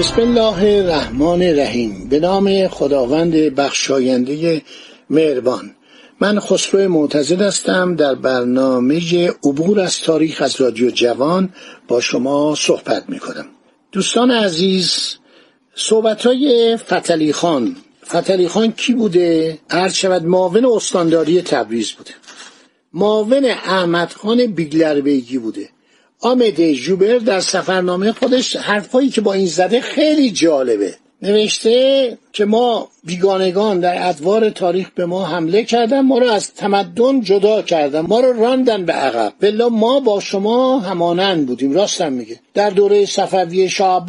بسم الله الرحمن الرحیم. به نام خداوند بخشاینده مهربان. من خسرو معتزد هستم. در برنامه عبور از تاریخ از رادیو جوان با شما صحبت می کنم دوستان عزیز صحبت های فتلی خان. فتلی خان کی بوده؟ عرض شود معاون استانداری تبریز بوده. معاون احمد خان بیگلر بیگی بوده. آمده جوبر در سفرنامه خودش حرفایی که با این زده خیلی جالبه. نوشته که ما بیگانگان در ادوار تاریخ به ما حمله کردن ما رو از تمدن جدا کردن ما رو راندن به عقب. بلا ما با شما همانند بودیم راستم میگه. در دوره صفوی شاه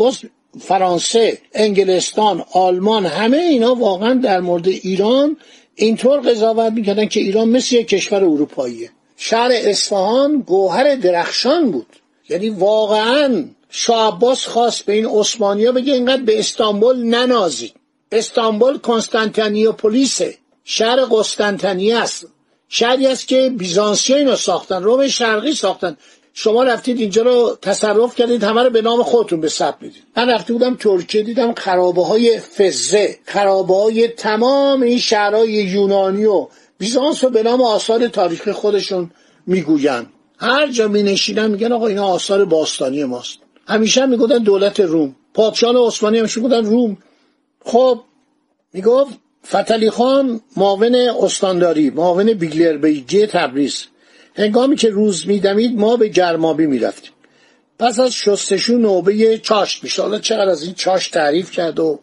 فرانسه انگلستان آلمان همه اینا واقعا در مورد ایران اینطور قضاوت می‌کردن که ایران مثل یک کشور اروپاییه. شهر اصفهان گوهر درخشان بود. یعنی واقعا شاه عباس خواست به این عثمانیا بگه اینقدر به استانبول ننازید استانبول کنستانتینیوپولیسه شهر قسطنطنیه است. شهری است که بیزانسی اینو ساختن روم شرقی ساختن. شما رفتید اینجا رو تصرف کردید همه رو به نام خودتون به ثبت می‌دید. من رفته بودم ترکیه دیدم خرابه های فزه خرابه های تمام این شهرهای یونانی و بیزانس رو به نام آثار تاریخی خودشون می‌گویند. هر جا می نشیدن میگن آقا اینا آثار باستانی ماست. همیشه می‌گفتن دولت روم. پادشاه عثمانی همیشه می‌گفتن روم. خب می‌گفت فتلی خان معاون استانداری معاون بیگلر بیگی تبریز. هنگامی که روز میدمید ما به گرمابی می‌رفتیم. پس از شستشو نوبه چاشت میشه حالا چقدر از این چاشت تعریف کرد و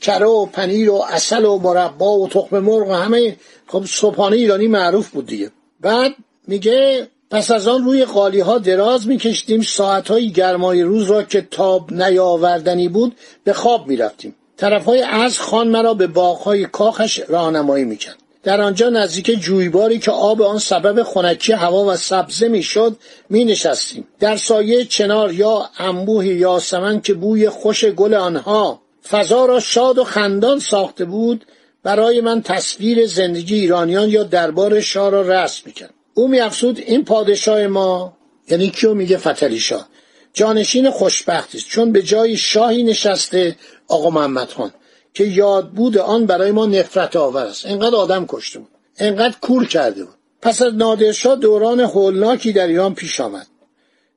کره و پنیر و اصل و مربا و تخم مرغ و همه خب صبحانه ایرانی معروف بود دیگه. بعد میگه پس از آن روی قالی ها دراز میکشیدیم ساعت های گرمای روز را که تاب نیاوردنی بود به خواب می‌رفتیم. طرف های از خان مرا به باغهای کاخش راهنمایی می‌کرد. در آنجا نزدیک جویباری که آب آن سبب خنکی هوا و سبزه می‌شد می نشستیم در سایه چنار یا انبوه یاسمن که بوی خوش گل آنها فضا را شاد و خندان ساخته بود برای من تصویر زندگی ایرانیان یا دربار شاه را رسم می‌کرد. او میافزود این پادشاه ما یعنی کیو میگه فتلی شاه. جانشین خوشبختی است چون به جای شاهی نشسته آقا محمد خان که یاد بود آن برای ما نفرت آور است. انقدر آدم کشته بود انقدر کور کرده بود. پس از نادرشاه دوران هولناکی در ایران پیش آمد.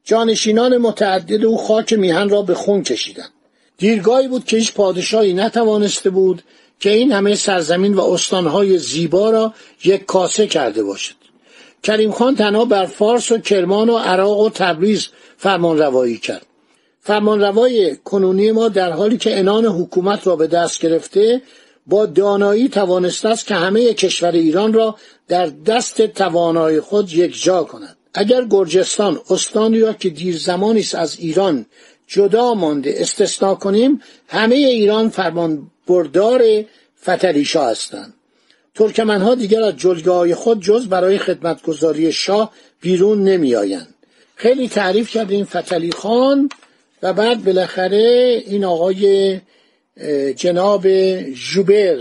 جانشینان متعدد او خاک میهن را به خون کشیدند. دیرگاهی بود که هیچ پادشاهی نتوانسته بود که این همه سرزمین و استانهای زیبا را یک کاسه کرده باشد. کریم خان تنها بر فارس و کرمان و عراق و تبریز فرمان روایی کرد. فرمانروای کنونی ما در حالی که انان حکومت را به دست گرفته با دانایی توانسته است که همه کشور ایران را در دست توانای خود یکجا کند. اگر گرجستان استانی را که دیر زمانی است از ایران جدا مانده استثنا کنیم همه ایران فرمان بردار فتلیشا هستند. ترکمنها دیگر از جلگاه خود جز برای خدمتگذاری شاه بیرون نمیآیند. خیلی تعریف کرد این فتلی خان و بعد بالاخره این آقای جناب جوبر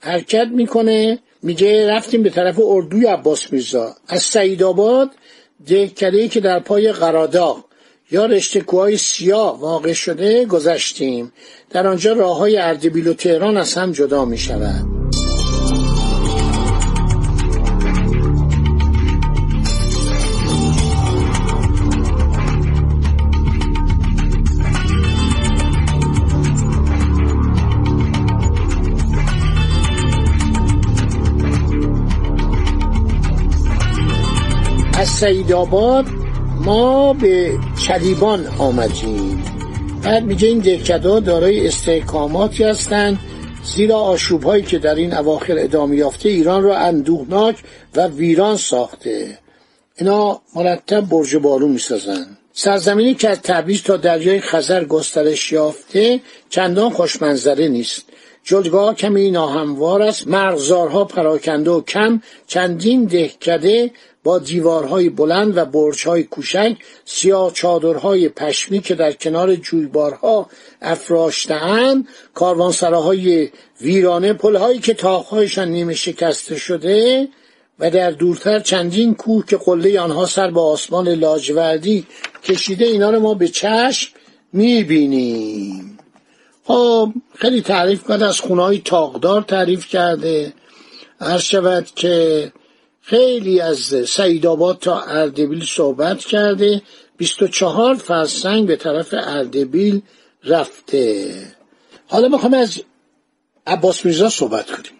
حرکت می‌کنه. میگه رفتیم به طرف اردوی عباس میرزا. از سعید آباد دهکده که در پای قراداغ یا رشته کوهای سیاه واقع شده گذشتیم. در آنجا راه های اردبیل و تهران از هم جدا می شود سعید آباد ما به چلیبان آمدیم. بعد میگه این دهکده دارای استحکاماتی هستند زیرا آشوب هایی که در این اواخر ادامه یافته ایران را اندوهناک و ویران ساخته. اینا مرتب برج بارون می‌سازن. سرزمینی که از تبریز تا دریای خزر گسترش یافته چندان خوشمنظره نیست. جلگاه کمی ناهموار است مرغزارها پراکنده و کم چندین دهکده با دیوارهای بلند و برجهای کوچک سیاه چادرهای پشمی که در کنار جویبارها افراشتهاند کاروانسراهای ویرانه پلهایی که تاقهایشان نیمه شکسته شده و در دورتر چندین کوه که قله آنها سر به آسمان لاجوردی کشیده اینا رو ما به چشم می‌بینیم. خیلی تعریف کرده از خونه های تاقدار تعریف کرده. هر شود که خیلی از سعیدآباد تا اردبیل صحبت کرده. 24 فرسنگ به طرف اردبیل رفته. حالا می‌خوام از عباس میرزا صحبت کنیم.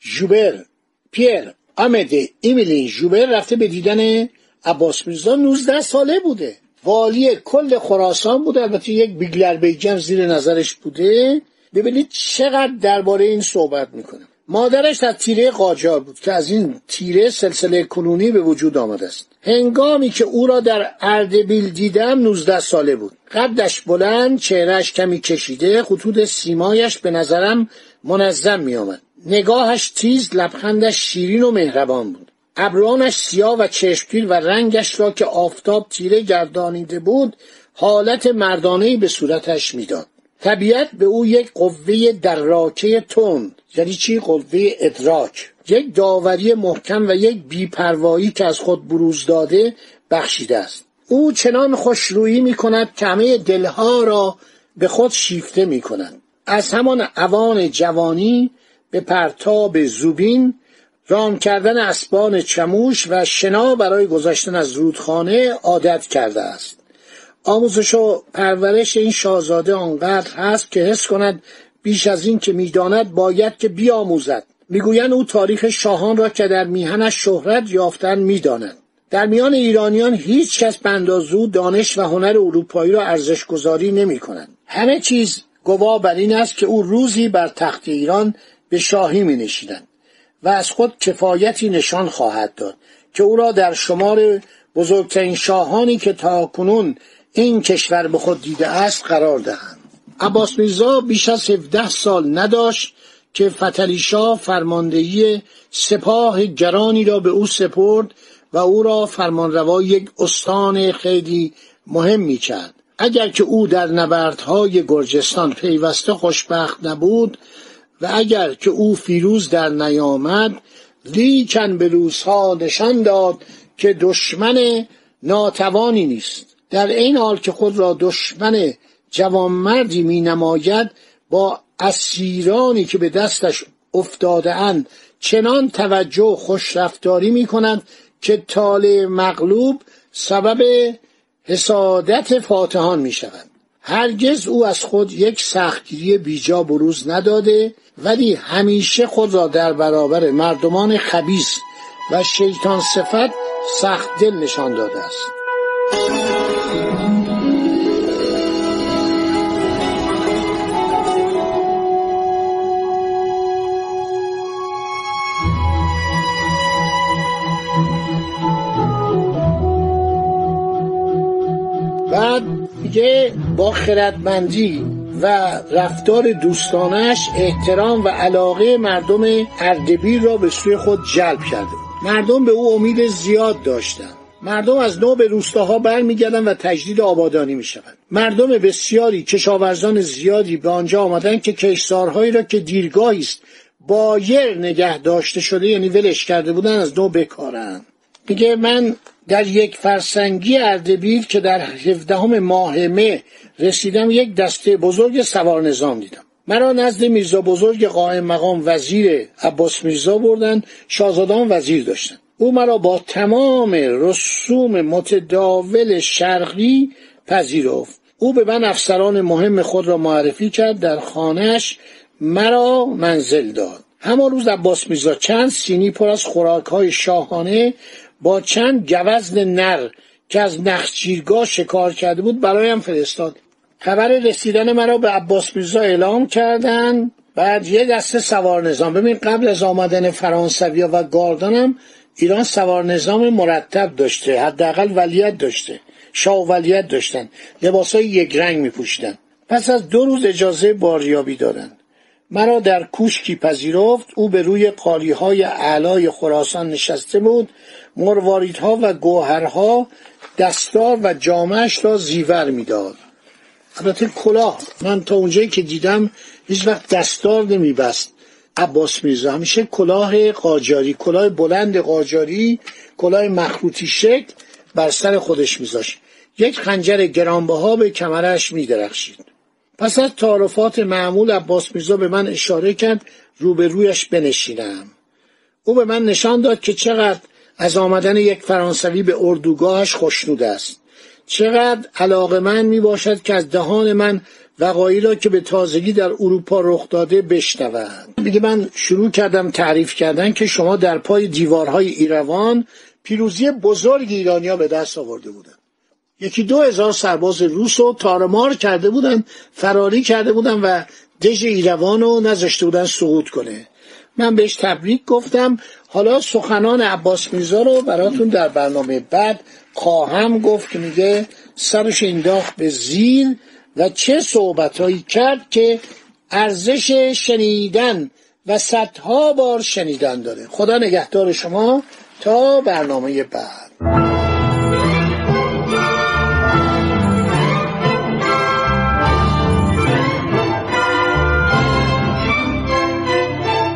جوبر پیر آمده ایمیلین جوبر رفته به دیدن عباس میرزا. 19 ساله بوده. والی کل خراسان بوده البته یک بیگلر بیجم زیر نظرش بوده. ببینید چقدر درباره این صحبت می‌کنه. مادرش از تیره قاجار بود که از این تیره سلسله کنونی به وجود آمده است. هنگامی که او را در اردبیل دیدم 19 ساله بود. قدش بلند چهرهش کمی کشیده خطوط سیمایش به نظرم منظم می آمد نگاهش تیز لبخندش شیرین و مهربان بود. ابرانش سیاه و چشمگیر و رنگش را که آفتاب تیره گردانیده بود حالت مردانهای به صورتش می‌داد. طبیعت به او یک قوه دراکه تند یعنی چی؟ قوه ادراک. یک داوری محکم و یک بیپروایی که از خود بروز داده بخشیده است. او چنان خوشرویی می کند که همه دلها را به خود شیفته می کند از همان اوان جوانی به پرتاب زوبین رام کردن اسبان چموش و شنا برای گذاشتن از رودخانه عادت کرده است. آموزش و پرورش این شاهزاده آنقدر هست که حس کند بیش از این که می‌داند باید که بیاموزد. می‌گویند او تاریخ شاهان را که در میهنش شهرت یافتن می‌داند. در میان ایرانیان هیچ کس بندازو دانش و هنر اروپایی را ارزش گذاری نمی کنند. همه چیز گواه بر این است که او روزی بر تخت ایران به شاهی می نشیند و از خود کفایتی نشان خواهد داد که او را در شمار بزرگترین شاهانی که تا کنون این کشور به خود دیده است قرار دهند عباس میرزا بیش از 17 سال نداشت که فتلی شاه فرماندهی سپاه گرانی را به او سپرد و او را فرمانروا یک استان خیلی مهم می کرد. اگر که او در نبردهای گرجستان پیوسته خوشبخت نبود و اگر که او فیروز در نیامد لیکن به روزها نشان داد که دشمن ناتوانی نیست. در این حال که خود را دشمن جوانمردی می نماید با اسیرانی که به دستش افتاده اند چنان توجه و خوشرفتاری می کند که طالع مغلوب سبب حسادت فاتحان می شود هرگز او از خود یک سختگیری بیجا بروز نداده ولی همیشه خود را در برابر مردمان خبیس و شیطان صفت سخت دل نشان داده است. بعد میگه با خردمندی و رفتار دوستانش احترام و علاقه مردم اردبیل را به سوی خود جلب کرده مردم به او امید زیاد داشتند. مردم از نو به روستاها برمیگردند و تجدید آبادانی می‌شوند مردم بسیاری کشاورزان زیادی به آنجا آمدند که کشتارهایی را که دیرگاهی است بایر نگه داشته شده یعنی ولش کرده بودن از نو بکارند. میگه من در یک فرسنگی اردبیل که در هفدهم ماه مه رسیدم یک دسته بزرگ سوار نظام دیدم. مرا نزد میرزا بزرگ قائم مقام وزیر عباس میرزا بردن شاهزادان وزیر داشتن. او مرا با تمام رسوم متداول شرقی پذیرفت. او به من افسران مهم خود را معرفی کرد در خانهش مرا منزل داد. همان روز عباس میرزا چند سینی پر از خوراک های شاهانه با چند گوزن نر که از نخچیرگاه شکار کرده بود برایم فرستاد. خبر رسیدن مرا به عباس میرزا اعلام کردن. بعد یه دسته سوار نظام. ببین قبل از آمدن فرانسویا و گاردانم ایران سوار نظام مرتب داشته حداقل ولیت داشته شاه ولیت داشتن لباسای یک رنگ می پوشیدن پس از دو روز اجازه باریابی دادند مرا در کوشکی پذیرفت. او به روی قالیهای اعلای خراسان نشسته بود. مرواریدها و گوهرها دستار و جامعش را زیور می‌داد. البته کلاه. من تا اونجایی که دیدم هیچ وقت دستار نمیبست. عباس میرزا. همیشه کلاه قاجاری کلاه بلند قاجاری کلاه مخروطی شکل بر سر خودش میذاشت. یک خنجر گرانبها به کمرش میدرخشید. پس از تعارفات معمول عباس میرزا به من اشاره کرد روبرویش بنشینم. او به من نشان داد که چقدر از آمدن یک فرانسوی به اردوگاهش خوشنود است. چقدر علاقه من می باشد که از دهان من وقایی را که به تازگی در اروپا رخ داده بشنود دیگه من شروع کردم تعریف کردن که شما در پای دیوارهای ایروان پیروزی بزرگ ایرانیا به دست آورده بودن. یکی دو هزار سرباز روس رو تارمار کرده بودن فراری کرده بودن و دژ ایروان رو نذاشته بودن سقوط کنه. من بهش تبریک گفتم. حالا سخنان عباس میرزا رو براتون در برنامه بعد خواهم گفت میگه سرش انداخت به زیر و چه صحبتهایی کرد که ارزش شنیدن و صدها بار شنیدن داره. خدا نگهدار شما. تا برنامه بعد.